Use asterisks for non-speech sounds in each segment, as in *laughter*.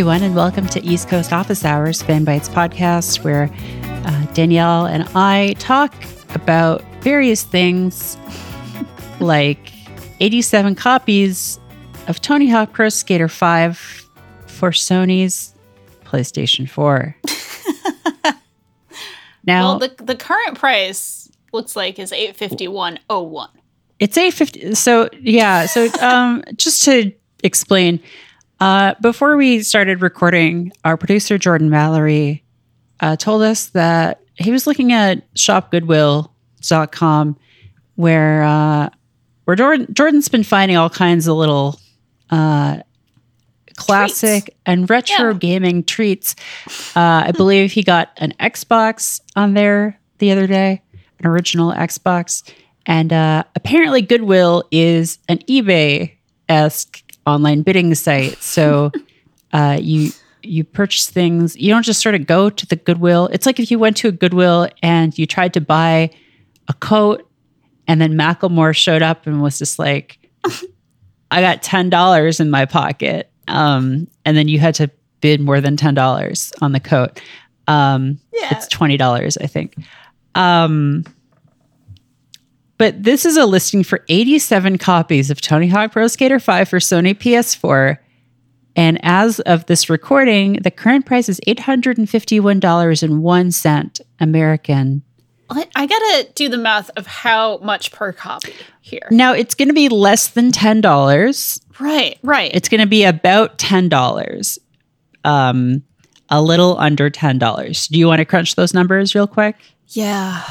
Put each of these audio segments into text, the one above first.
Everyone, and welcome to East Coast Office Hours, Fanbyte's podcast, where uh, Danielle and I talk about various things *laughs* like 87 copies of Tony Hawk Pro Skater 5 for Sony's PlayStation 4. *laughs* now, Well, the the current price looks like is eight fifty one oh one. It's eight fifty. So yeah. So um, just to explain, uh, before we started recording, our producer Jordan Mallory uh, told us that he was looking at shopgoodwill.com where uh, where Jordan, Jordan's been finding all kinds of little uh, classic Treats. and retro Yeah. gaming treats. Uh, I believe he got an Xbox on there the other day, an original Xbox. And uh, apparently, Goodwill is an eBay esque online bidding site. So *laughs* uh, you you purchase things. You don't just sort of go to the Goodwill. It's like if you went to a Goodwill and you tried to buy a coat, and then Macklemore showed up and was just like, *laughs* "I got ten dollars in my pocket," um, and then you had to bid more than ten dollars on the coat. Um, Yeah. it's twenty dollars, I think. Um, but this is a listing for 87 copies of Tony Hawk Pro Skater 5 for Sony PS4. And as of this recording, the current price is $851.01 American. I gotta do the math of how much per copy here. Now it's going to be less than $10. Right, right. It's going to be about $10. Um, a little under $10. Do you want to crunch those numbers real quick? yeah.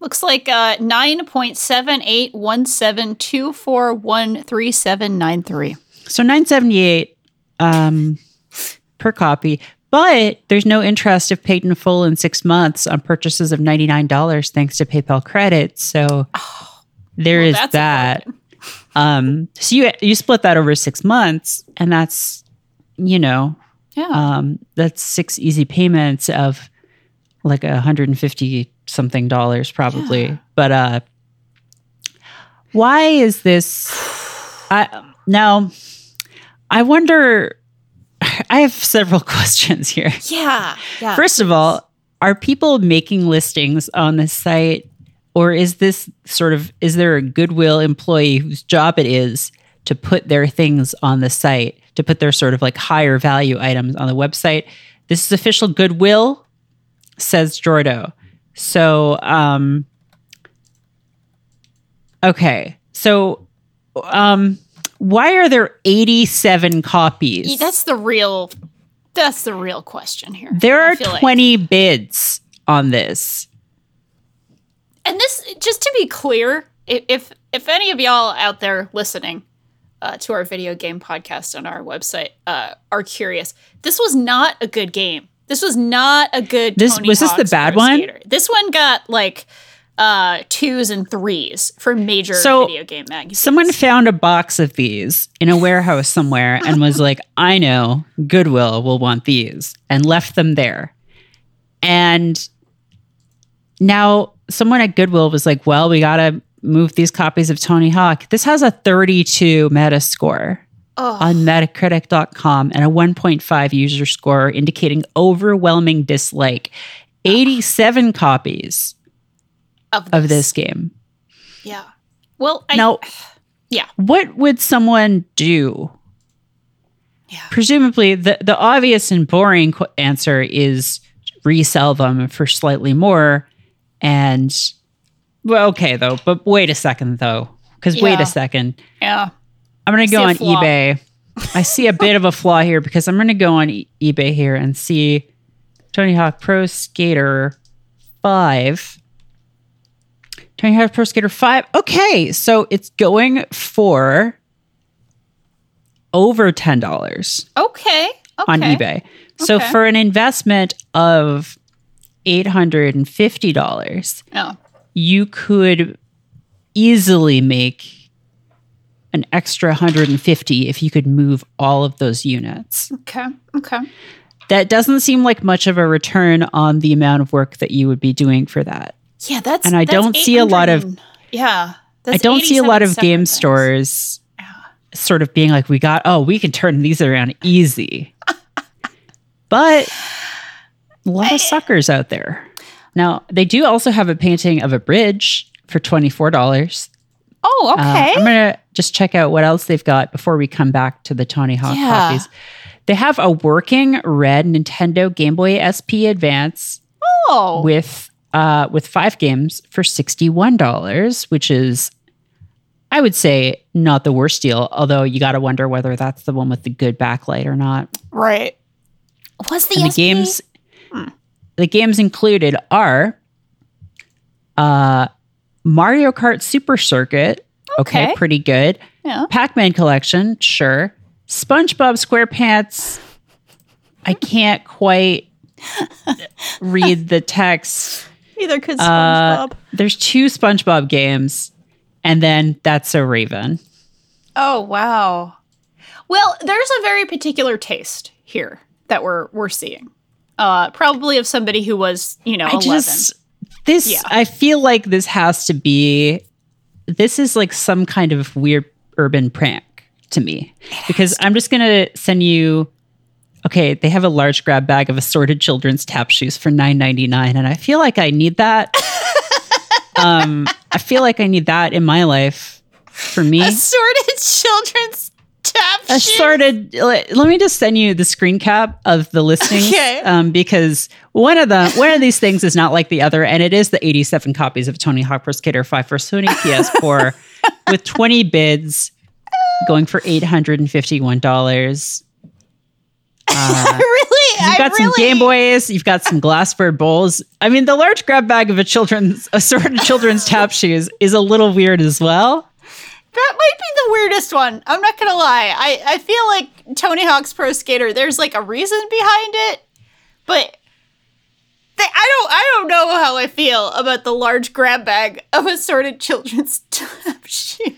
Looks like uh nine point seven eight one seven two four one three seven nine three. So 978 um, per copy, but there's no interest if paid in full in six months on purchases of $99 thanks to PayPal credit. So there is That's a that. Um, so you you split that over six months, and that's you know Yeah. um, that's six easy payments of like a hundred and fifty something dollars probably. Yeah. But uh, why is this? I now I wonder. I have several *laughs* questions here. yeah. Yeah. First of all, are people making listings on this site or is this sort of is there a Goodwill employee whose job it is to put their things on the site, to put their sort of like higher value items on the website? This is official Goodwill, says Jordo. So, um okay. So, um why are there 87 copies? Yeah, that's the real that's the real question here. There are feel like. 20 bids on this. And this, just to be clear, if if any of y'all out there listening uh, to our video game podcast on our website uh, are curious, this was not a good game. This was not a good. This- Tony was this the bad one? Skater. This one got like uh, twos and threes for major So, video game magazines. Someone found a box of these in a warehouse somewhere and was like, I know Goodwill will want these, and left them there. And now someone at Goodwill was like, Well, we got to move these copies of Tony Hawk. This has a 32 meta score. Oh, on metacritic.com and a 1.5 user score indicating overwhelming dislike. 87 copies of, of this game. yeah. Well, I, Now, yeah, what would someone do? yeah. Presumably, the, the obvious and boring qu- answer is resell them for slightly more. And, well, okay, though, but wait a second, though, because wait a second. Yeah. I'm going to go on flaw. eBay. I see a bit of a flaw here because I'm going to go on e- eBay here and see Tony Hawk Pro Skater 5. Tony Hawk Pro Skater 5. Okay, so it's going for over $10 Okay. Okay. on eBay. So Okay. for an investment of $850, Oh. you could easily make an extra 150 if you could move all of those units. Okay. Okay. That doesn't seem like much of a return on the amount of work that you would be doing for that. Yeah, that's And I that's don't see a lot of- 800 and- yeah. I don't see a lot of game things. stores, sort of being like, we got, oh, we can turn these around easy. *laughs* but a lot of suckers out there. Now, they do also have a painting of a bridge for $24. Oh, Uh, okay. I'm going to just check out what else they've got before we come back to the Tony Hawk Yeah. copies. They have a working red Nintendo Game Boy SP Advance oh, with uh, with five games for sixty one dollars, which is, I would say, not the worst deal. Although you got to wonder whether that's the one with the good backlight or not. right. Was the, And the SP? games, the games included are, uh, Mario Kart Super Circuit. Okay, Okay. pretty good. Yeah. Pac Man Collection, sure. SpongeBob SquarePants. I can't quite *laughs* read the text. Either because Uh, SpongeBob. there's two SpongeBob games, and then that's a Raven. Oh wow. Well, there's a very particular taste here that we're we're seeing. Uh, probably of somebody who was, you know, I 11. just this. Yeah. I feel like this has to be. This is like some kind of weird urban prank to me because I'm just gonna send you. Okay, they have a large grab bag of assorted children's tap shoes for nine ninety nine, and I feel like I need that. *laughs* um, I feel like I need that in my life for me. Assorted children's tap shoes. assorted let, let me just send you the screen cap of the listings Okay. um, because one of the one of these things is not like the other and it is the 87 copies of tony hawk pro skater 5 for sony ps4 *laughs* with 20 bids going for $851 uh, *laughs* really? You've I got some really, Game Boys. You've got some glassware bowls. I mean, the large grab bag of a children's *laughs* assorted children's tap shoes is a little weird as well. That might be the weirdest one. I'm not gonna lie. I, I feel like Tony Hawk's Pro Skater. There's like a reason behind it, but they, I don't I don't know how I feel about the large grab bag of assorted children's *laughs* tap shoes.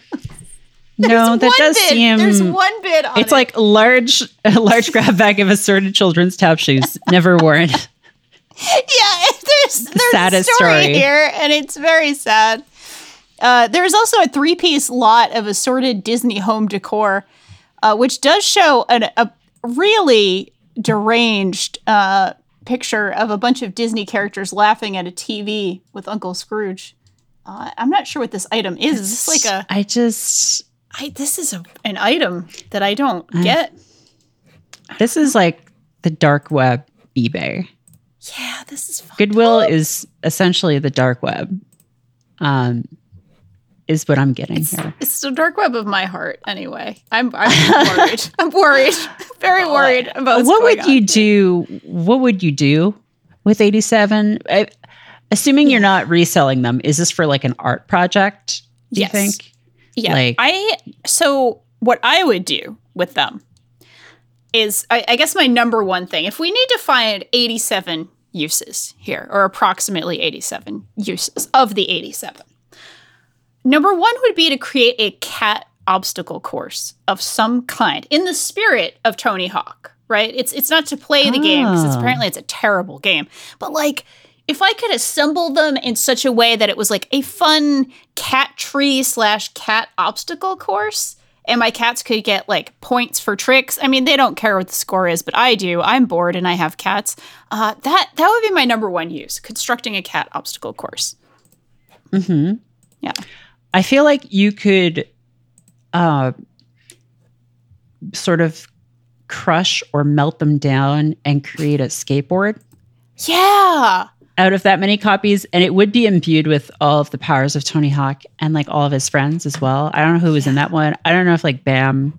no, that does seem. There's one bid on It's it. like large, a large grab bag of assorted children's tap shoes. Never worn. *laughs* yeah, there's there's saddest a story, story. here, and it's very sad. Uh, there's also a three piece lot of assorted Disney home decor, uh, which does show an, a really deranged uh, picture of a bunch of Disney characters laughing at a TV with Uncle Scrooge. Uh, I'm not sure what this item is. Is this like a? I just. I, this is a, an item that I don't Mm. get. This is like the dark web eBay. Yeah, this is. Goodwill up. is essentially the dark web. Um, is what I'm getting here. It's the dark web of my heart. Anyway, I'm I'm worried. *laughs* I'm worried. Very worried about what would on. you do? What would you do with 87? I, assuming you're not reselling them, is this for like an art project? Do Yes. you think? Yeah, Like- I so what I would do with them is I, I guess my number one thing. If we need to find 87 uses here, or approximately 87 uses of the 87, number one would be to create a cat obstacle course of some kind in the spirit of Tony Hawk. Right? It's it's not to play the game because Oh. apparently it's a terrible game, but like. If I could assemble them in such a way that it was like a fun cat tree slash cat obstacle course, and my cats could get like points for tricks. I mean, they don't care what the score is, but I do. I'm bored and I have cats. Uh, that that would be my number one use: constructing a cat obstacle course. hmm Yeah. I feel like you could uh, sort of crush or melt them down and create a skateboard Yeah, out of that many copies. And it would be imbued with all of the powers of Tony Hawk and like all of his friends as well. I don't know who was in that one. I don't know if like Bam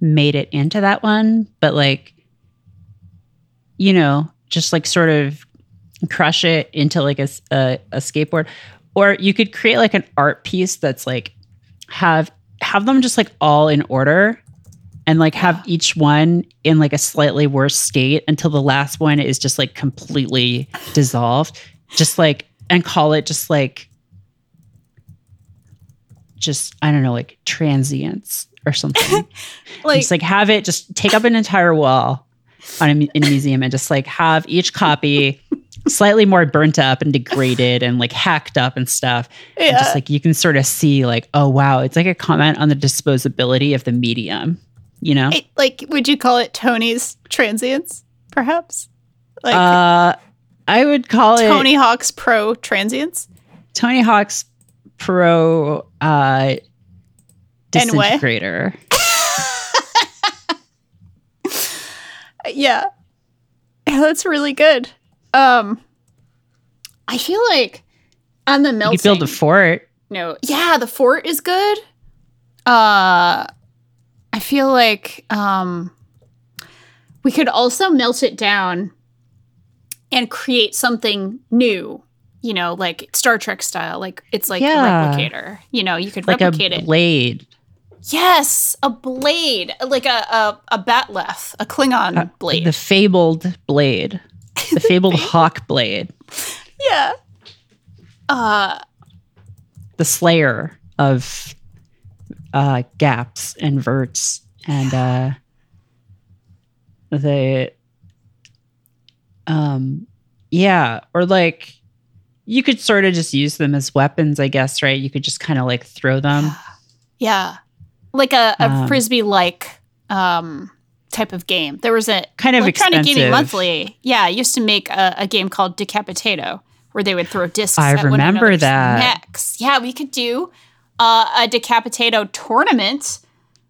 made it into that one, but like, you know, just like sort of crush it into like a skateboard or you could create like an art piece that's like have have them just like all in order and like have each one in like a slightly worse state until the last one is just like completely dissolved. Just like and call it just like just i don't know like transients or something. Like *laughs* just like have it just take up an entire wall on a, in a museum and just like have each copy *laughs* slightly more burnt up and degraded and like hacked up and stuff. And Yeah. just like you can sort of see like, oh wow, it's like a comment on the disposability of the medium, you know? It- like, would you call it Tony's transients, perhaps? Like uh I would call it Tony Hawk's Pro transients? Tony Hawk's Pro uh disintegrator. Yeah. *laughs* Yeah, that's really good. Um I feel like on the You melting could build a fort. no yeah the fort is good uh i feel like um we could also melt it down and create something new you know like star trek style like it's like Yeah. a replicator you know you could Like a replicate it blade. yes a blade like a a, a bat'leth a klingon Uh, blade The fabled blade. The fabled *laughs* hawk blade. yeah uh The slayer of uh gaps and verts and uh the um yeah, or like you could sort of just use them as weapons, I guess, right? You could just kind of like throw them. yeah like a, a Um, frisbee like um type of game there was a Kind of Electronic Gaming expensive. Monthly, yeah, I used to make a, a game called Decapitato, where they would throw discs. I remember that. Necks. Yeah, we could do uh, a Decapitato tournament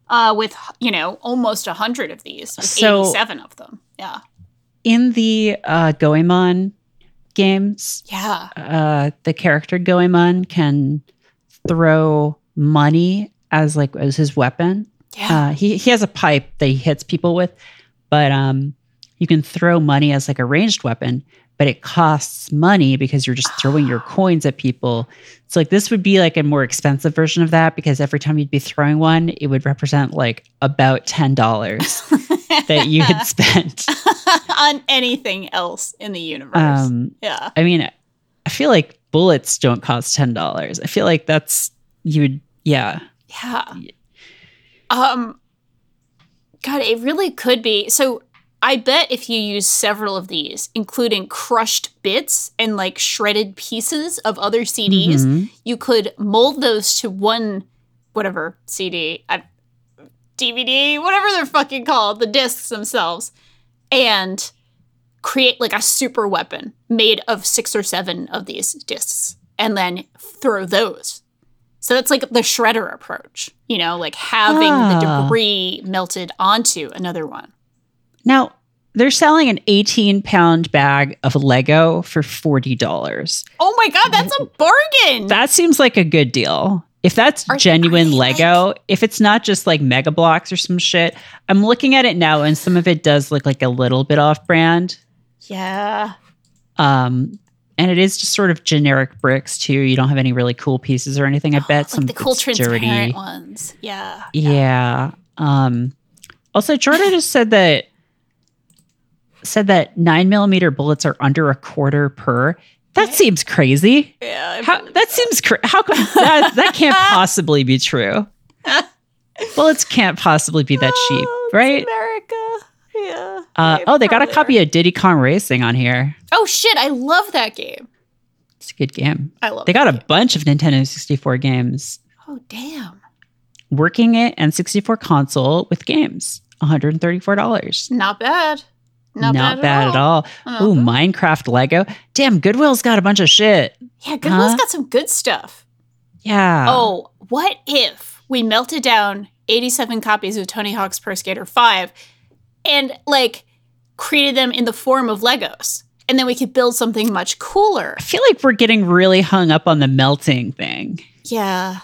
uh, with you know almost a hundred of these, So- eighty-seven of them. Yeah, In the uh Goemon games, yeah, uh, the character Goemon can throw money as like as his weapon. Yeah. Uh, he he has a pipe that he hits people with, but um, you can throw money as like a ranged weapon, but it costs money because you're just throwing your *gasps* coins at people. So like this would be like a more expensive version of that because every time you'd be throwing one, it would represent like about ten dollars *laughs* that you had spent. *laughs* on anything else in the universe. Um, yeah, I mean, I feel like bullets don't cost ten dollars. I feel like that's you would yeah. Yeah. Um God, it really could be. So I bet if you use several of these, including crushed bits and like shredded pieces of other CDs, Mhm. you could mold those to one whatever CD, I, DVD, whatever they're fucking called, the discs themselves, and create like a super weapon made of six or seven of these discs, and then throw those. So that's like the shredder approach, you know, like having the Ah. debris melted onto another one. Now they're selling an 18 pound bag of Lego for $40. Oh my god, that's a bargain! That seems like a good deal. If that's Are- genuine they Lego, if it's not just like Mega Bloks or some shit, I'm looking at it now and some of it does look like a little bit off brand. yeah, Um, and it is just sort of generic bricks too. You don't have any really cool pieces or anything. I bet like some the cool transparent dirty. ones. Yeah, Yeah. Um, also, Jordan just said that said that nine millimeter bullets are under a quarter per. That seems crazy. yeah. How that seems cra- how come that that can't *laughs* possibly be true? *laughs* Bullets can't possibly be that cheap, Oh, right? America. Yeah. Uh, oh, they got a copy are. of Diddy Kong Racing on here. Oh shit! I love that game. It's a good game. I love. It. They got that a game. bunch of Nintendo 64 games. Oh damn! Working it and 64 console with games. $134. Not bad. Not, Not, bad, bad, at all. Not Ooh, bad. Minecraft Lego. Damn, Goodwill's got a bunch of shit. Yeah, Goodwill's Huh? got some good stuff. Yeah. Oh, what if we melted down 87 copies of Tony Hawk's Pro Skater 5 and like created them in the form of Legos? And then we could build something much cooler. I feel like we're getting really hung up on the melting thing. Yeah.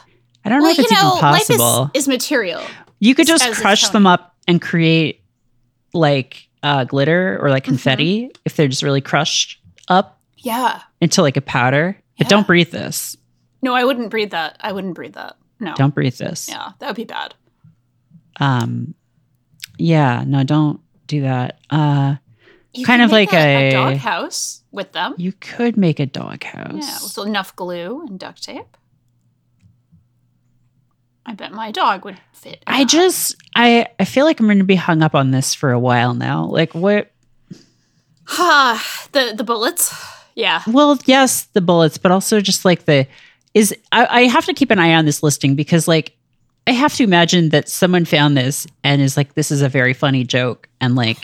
I don't know if it's even possible. life is, is material. you could just crush them up and create like uh, glitter or like confetti if they're just really crushed up Yeah. into into like a powder. But don't breathe this. No, I wouldn't breathe that. I wouldn't breathe that. No. Don't breathe this. Yeah, that would be bad. Um, yeah, no, don't do that. Uh, You Kind of like a, a- doghouse with them. you could make a dog house. Yeah, with enough glue and duct tape. I bet my dog would fit. I just, I, I feel like I'm going to be hung up on this for a while now. Like, what? ha the the bullets. Yeah. Well, yes, the bullets, but also just like the is I, I have to keep an eye on this listing because like I have to imagine that someone found this and is like, this is a very funny joke and like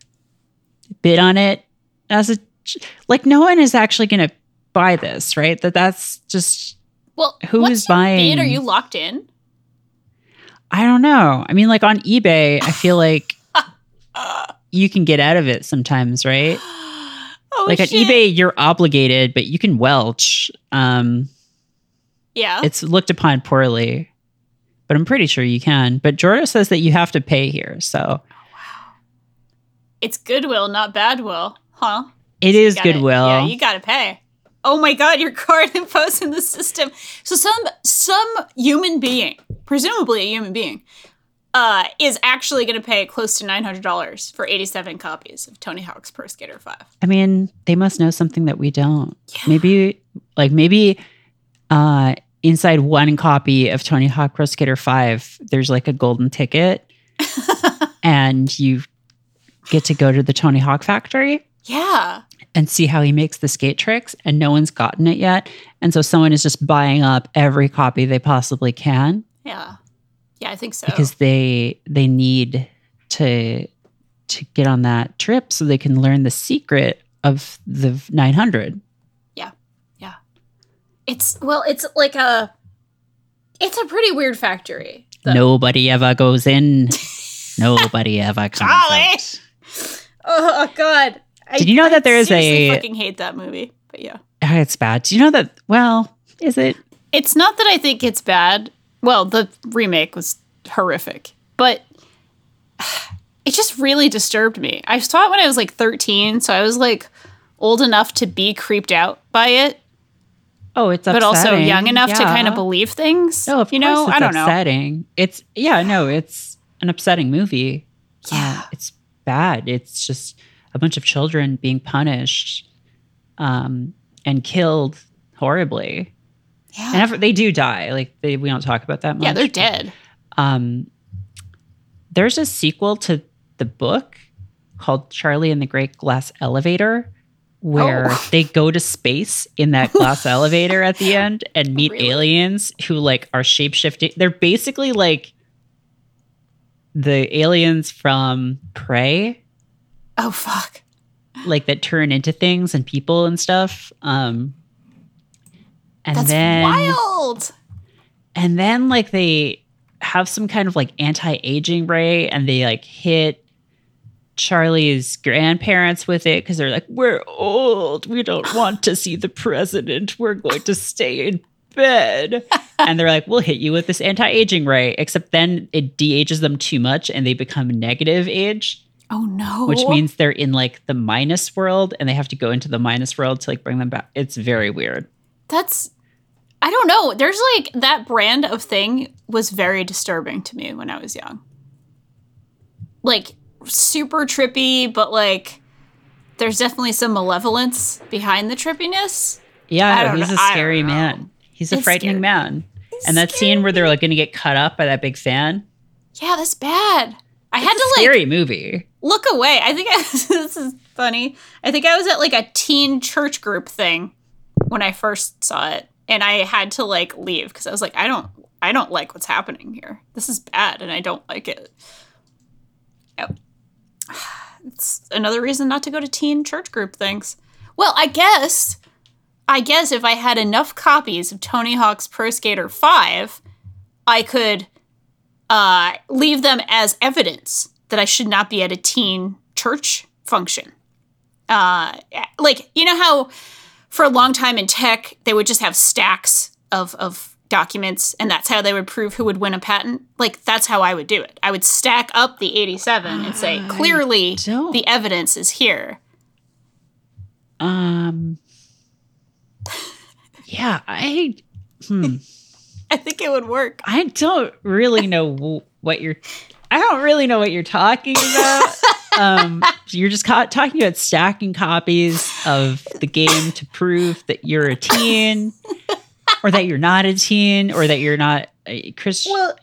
*laughs* bid on it as a like no one is actually gonna buy this, right? That that's just Well, Who is buying- Bid? Are you locked in? I don't know. I mean, like on eBay, I feel *laughs* like you can get out of it sometimes, right? *gasps* Oh, like on eBay, you're obligated, but you can welch. Um, Yeah. it's looked upon poorly, but I'm pretty sure you can. But Jordan says that you have to pay here, so wow, It's goodwill, not badwill, huh? it is Gotta- goodwill. Yeah, you gotta pay. Oh my god, your *laughs* card info's in the system. So some some human being, presumably a human being, uh, is actually gonna pay close to nine hundred dollars for eighty seven copies of Tony Hawk's Pro Skater Five. I mean, they must know something that we don't. Yeah. Maybe, like maybe, uh, inside one copy of Tony Hawk Pro Skater Five, there's like a golden ticket, *laughs* and you get to go to the Tony Hawk factory Yeah. and see how he makes the skate tricks, and no one's gotten it yet, and so someone is just buying up every copy they possibly can Yeah. Yeah, I think so. because they they need to to get on that trip so they can learn the secret of the 900. It's well, it's like a it's a pretty weird factory. though. Nobody ever goes in. *laughs* Nobody ever comes out. Oh god. I, Did you know I that there is a- fucking hate that movie. But yeah. Ah, It's bad. Do you know that? Well, is it? It's not that I think it's bad. Well, the remake was horrific, but *sighs* it just really disturbed me. I saw it when I was like 13, so I was like old enough to be creeped out by it, Oh, it's upsetting. but also young enough to kind of believe things. No, of you know, it's I don't know. upsetting. It's yeah, no, it's an upsetting movie. Yeah. Uh, it's bad. It's just a bunch of children being punished um, and killed horribly. Yeah, And ever, they do die. Like they, we don't talk about that much. yeah, they're dead. Um, there's a sequel to the book called Charlie and the Great Glass Elevator, where Oh. they go to space in that glass *laughs* elevator at the end and meet Really? aliens who like are shape shifting. They're basically like the aliens from Prey, Oh fuck. like that turn into things and people and stuff. Um, and That's then wild. and then like they have some kind of like anti-aging ray and they like hit charlie's grandparents with it because they're like we're old we don't *sighs* want to see the president we're going to stay in bed and they're like we'll hit you with this anti-aging ray except then it de-ages them too much and they become negative age Oh no. which means they're in like the minus world and they have to go into the minus world to like bring them back it's very weird That's I don't know. There's like that brand of thing was very disturbing to me when I was young. Like super trippy, but like there's definitely some malevolence behind the trippiness. Yeah, he's a scary man. He's a It's frightening scary. man. And that scene where they're like going to get cut up by that big fan. Yeah, that's bad. I had It's a to like scary movie. look away. I think I, *laughs* this is funny. I think I was at like a teen church group thing when I first saw it, and I had to like leave because I was like, I don't, I don't like what's happening here. This is bad, and I don't like it. Yep. It's another reason not to go to teen church group things. Well, I guess, I guess if I had enough copies of Tony Hawk's Pro Skater Five, I could uh, leave them as evidence that I should not be at a teen church function. Uh, like you know how for a long time in tech they would just have stacks of of documents, and that's how they would prove who would win a patent. Like that's how I would do it. I would stack up the eighty-seven and say clearly don't- the evidence is here. Um Yeah, I hmm, *laughs* I think it would work. I don't really know *laughs* what you're I don't really know what you're talking about. *laughs* um you're just ca- talking about stacking copies of the game to prove that you're a teen or that you're not a teen or that you're not a Christian. Well,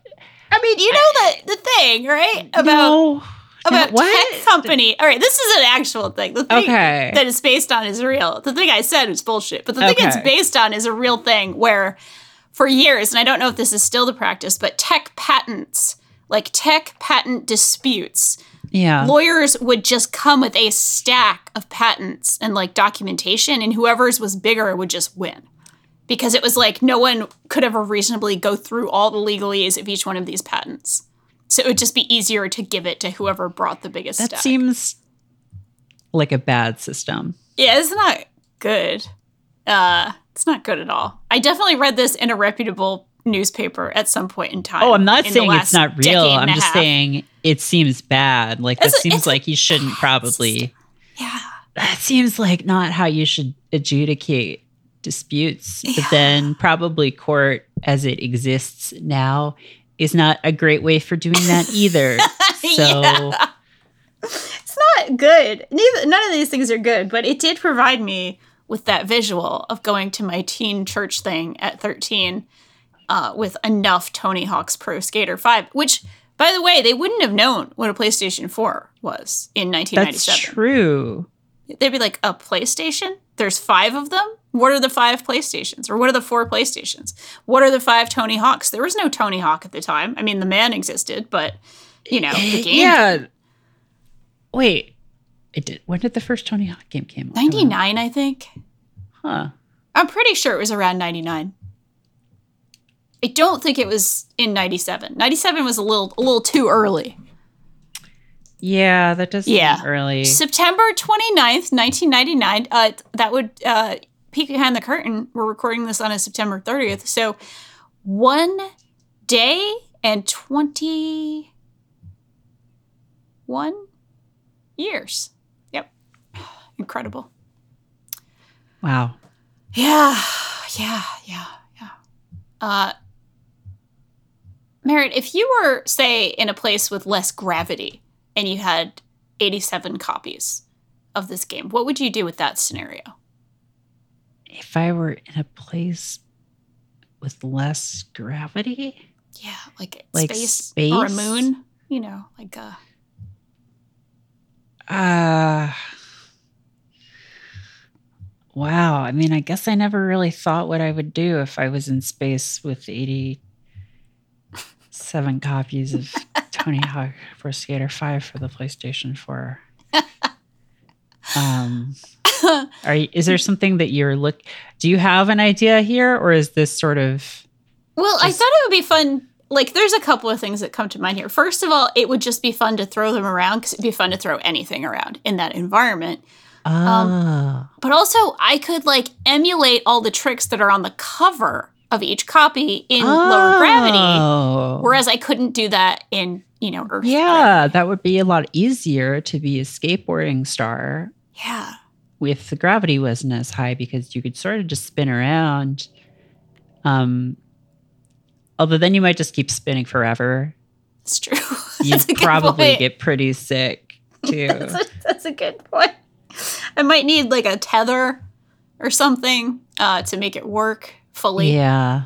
I mean, you know the the thing, right? About no, about what? tech company. All right, this is an actual thing. The thing Okay. that it's based on is real. The thing I said is bullshit, but the thing it's based on is a real thing where for years, and I don't know if this is still the practice, but tech patents, like tech patent disputes, Yeah. lawyers would just come with a stack of patents and like documentation, and whoever's was bigger would just win. Because it was like no one could ever reasonably go through all the legalese of each one of these patents. So it would just be easier to give it to whoever brought the biggest That stack. seems like a bad system. yeah, it's not good. Uh, it's not good at all. I definitely read this in a reputable newspaper at some point in time. Oh, I'm not saying it's not real. I'm just half. saying it seems bad. Like that It's- seems like you shouldn't probably. Yeah. That seems like not how you should adjudicate disputes. Yeah. But then probably court as it exists now is not a great way for doing that either. *laughs* So Yeah. It's not good. Neither none of these things are good, but it did provide me with that visual of going to my teen church thing at 13 uh, with enough Tony Hawk's Pro Skater 5, which by the way, they wouldn't have known what a PlayStation 4 was in that's 1997. true. They'd be like, a PlayStation? There's five of them? What are the five PlayStations? Or what are the four PlayStations? What are the five Tony Hawks? There was no Tony Hawk at the time. I mean, the man existed, but, you know, the game. Yeah. Wait. It did. When did the first Tony Hawk game came out? 99, I think. Huh. I'm pretty sure it was around 99. I don't think it was in 97. 97 was a little a little too early. Yeah, that does Yeah. early. September 29th, 1999. Uh, that would uh, peek behind the curtain. We're recording this on a September 30th. So one day and 21 years. Yep. *sighs* Incredible. Wow. Yeah, yeah, yeah, yeah. Uh, Merritt, if you were, say, in a place with less gravity and you had 87 copies of this game, what would you do with that scenario? If I were in a place with less gravity, Yeah, like, Like space, or a moon, you know, like uh uh Wow, I mean, I guess I never really thought what I would do if I was in space with 87 copies of *laughs* Tony Hawk Pro Skater 5 for the PlayStation 4. *laughs* Um are you, is there something that you're look do you have an idea here or is this sort of Well, I thought it would be fun. Like, there's a couple of things that come to mind here. First of all, it would just be fun to throw them around because it'd be fun to throw anything around in that environment. ah But also, I could like emulate all the tricks that are on the cover of each copy in lower gravity, Oh. whereas I couldn't do that in you know Earth. Yeah, that would be a lot easier to be a skateboarding star yeah, if the gravity wasn't as high because you could sort of just spin around. Um, although then you might just keep spinning forever. it's true. You'd *laughs* that's a good probably get pretty sick *laughs* too. That's a, that's a good point. I might need like a tether or something uh, to make it work fully. yeah.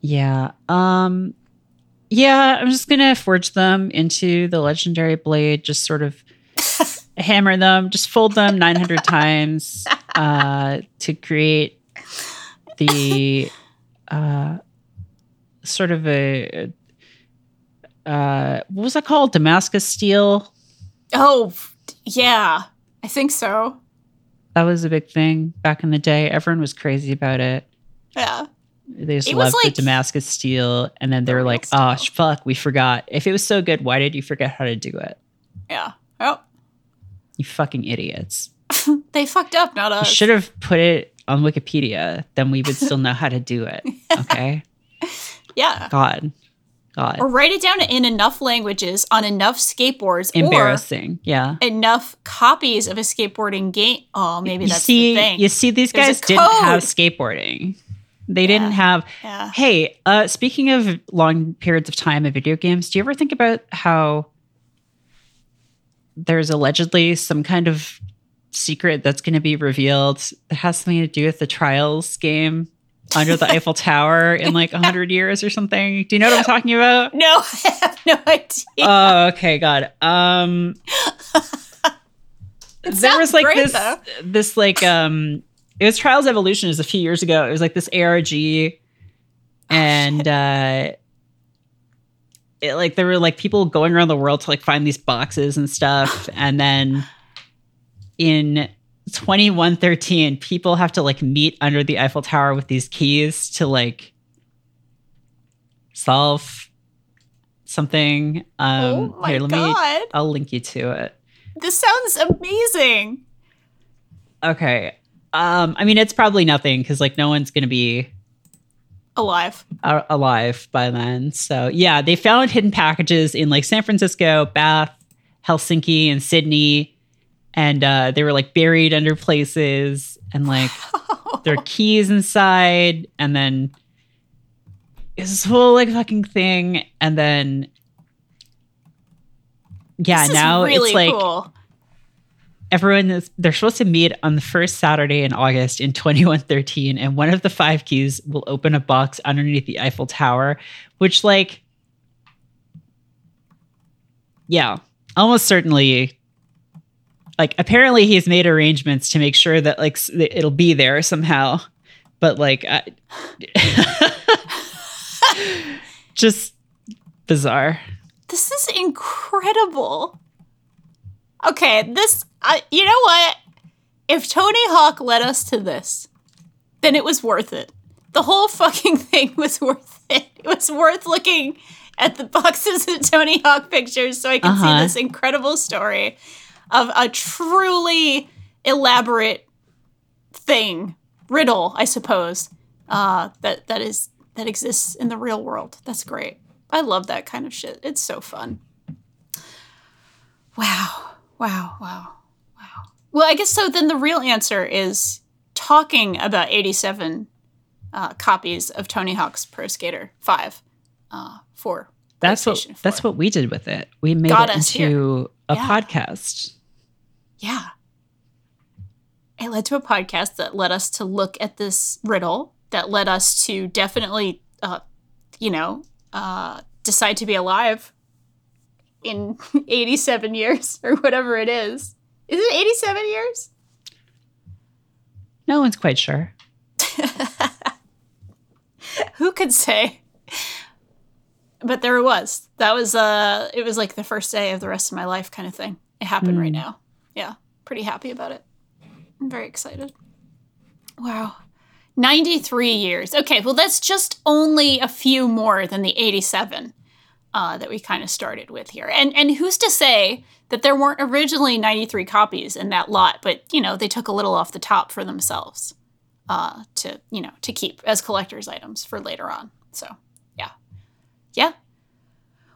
Yeah. Um, yeah, I'm just gonna forge them into the legendary blade. Just sort of *laughs* hammer them, just fold them 900 times uh, to create the uh, sort of a uh, what was that called? Damascus steel. Oh, yeah. I think so. That was a big thing back in the day. Everyone was crazy about it. Yeah. They just It loved like the Damascus steel, and then they the were like, "Oh fuck, we forgot. If it was so good, why did you forget how to do it? Yeah. Oh, You fucking idiots! *laughs* they fucked up, not You us. should have put it on Wikipedia. Then we would still know how to do it. *laughs* Okay, Yeah. God, God, Or write it down in enough languages on enough skateboards embarrassing. Yeah. enough copies of a skateboarding game. Oh, maybe you that's see, the thing. you see, these There's guys didn't have skateboarding. They didn't have. yeah. Hey, uh, speaking of long periods of time in video games, do you ever think about how there's allegedly some kind of secret that's going to be revealed that has something to do with the Trials game under the Eiffel *laughs* Tower in like 100 years or something. Do you know what I'm talking *laughs* about? No, *laughs* I have no idea. Oh, okay, God. Um It there was like great, this though. this like um it was Trials Evolution it was a few years ago. It was like this ARG and uh it, like there were like people going around the world to like find these boxes and stuff *sighs* and then in 2113 people have to like meet under the Eiffel Tower with these keys to like solve something um oh my here let me god. I'll link you to it. This sounds amazing. Okay. Um, I mean, it's probably nothing because like no one's gonna be Alive. a- alive by then. So yeah, they found hidden packages in like San Francisco, Bath, Helsinki, and Sydney, and uh, they were like buried under places, and like *laughs* there are keys inside, and then it's this whole like fucking thing, and then yeah, This is now really it's like cool. Everyone is they're supposed to meet on the first Saturday in August in 2113 and one of the five keys will open a box underneath the Eiffel Tower which like yeah almost certainly like apparently he's made arrangements to make sure that like it'll be there somehow but like I, *laughs* just bizarre This is incredible. Okay, this I you know what? If Tony Hawk led us to this, then it was worth it. The whole fucking *laughs* thing was worth it. It was worth looking at the boxes of Tony Hawk pictures so I can Uh-huh. see this incredible story of a truly elaborate thing, riddle, I suppose, uh, that that is that exists in the real world. That's great. I love that kind of shit. It's so fun. Wow. Wow. Wow. Wow. Well, I guess so. Then the real answer is talking about 87 uh, copies of Tony Hawk's Pro Skater 5 uh, for that's what PlayStation that's what we did with it we made Got it into a Yeah. podcast Yeah. It led to a podcast that led us to look at this riddle, that led us to definitely, uh, you know, uh, decide to be alive in *laughs* 87 years or whatever it is. Is it 87 years? No one's quite sure. *laughs* Who could say? But there it was. That was uh it was like the first day of the rest of my life kind of thing. It happened right Hmm. now. Yeah. Pretty happy about it. I'm very excited. Wow. 93 years. Okay, well that's just only a few more than the 87 uh, that we kind of started with here. And and who's to say that there weren't originally 93 copies in that lot, but you know, they took a little off the top for themselves uh, to you know to keep as collector's items for later on. So yeah, yeah.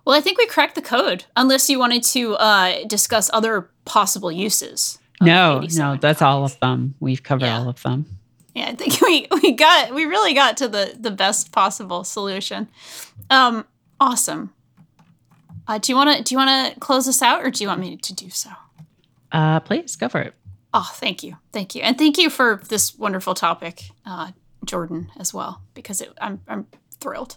Well, I think we cracked the code. Unless you wanted to uh, discuss other possible uses. No, no, that's all of them. We've covered Yeah. all of them. Yeah, I think *laughs* we we got we really got to the the best possible solution. Um, awesome. Uh, do you want to do you want to close this out, or do you want me to do so? Uh, please go for it. Oh, thank you, thank you, and thank you for this wonderful topic, uh, Jordan, as well, because it, I'm I'm thrilled.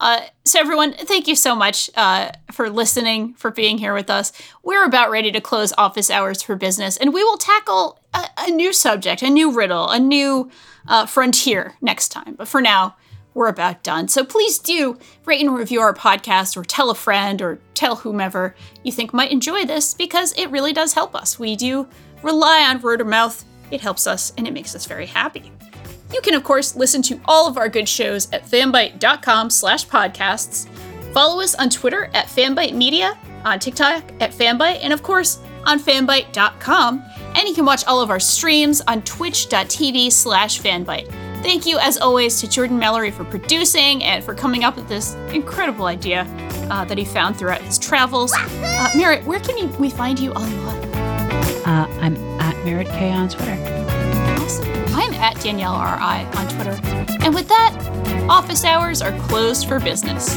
Uh, so everyone, thank you so much uh, for listening, for being here with us. We're about ready to close office hours for business, and we will tackle a, a new subject, a new riddle, a new uh, frontier next time. But for now, we're about done. So please do rate and review our podcast, or tell a friend, or tell whomever you think might enjoy this, because it really does help us. We do rely on word of mouth. It helps us, and it makes us very happy. You can, of course, listen to all of our good shows at fanbyte.com slash podcasts. Follow us on Twitter at fanbyte media, on TikTok at fanbyte, and of course, on fanbyte.com. And you can watch all of our streams on twitch.tv slash fanbyte. Thank you, as always, to Jordan Mallory for producing and for coming up with this incredible idea uh, that he found throughout his travels. Uh, Merritt, where can we find you online? Uh, I'm at Merritt K on Twitter. Awesome. I'm at Danielle R.I. on Twitter. And with that, office hours are closed for business.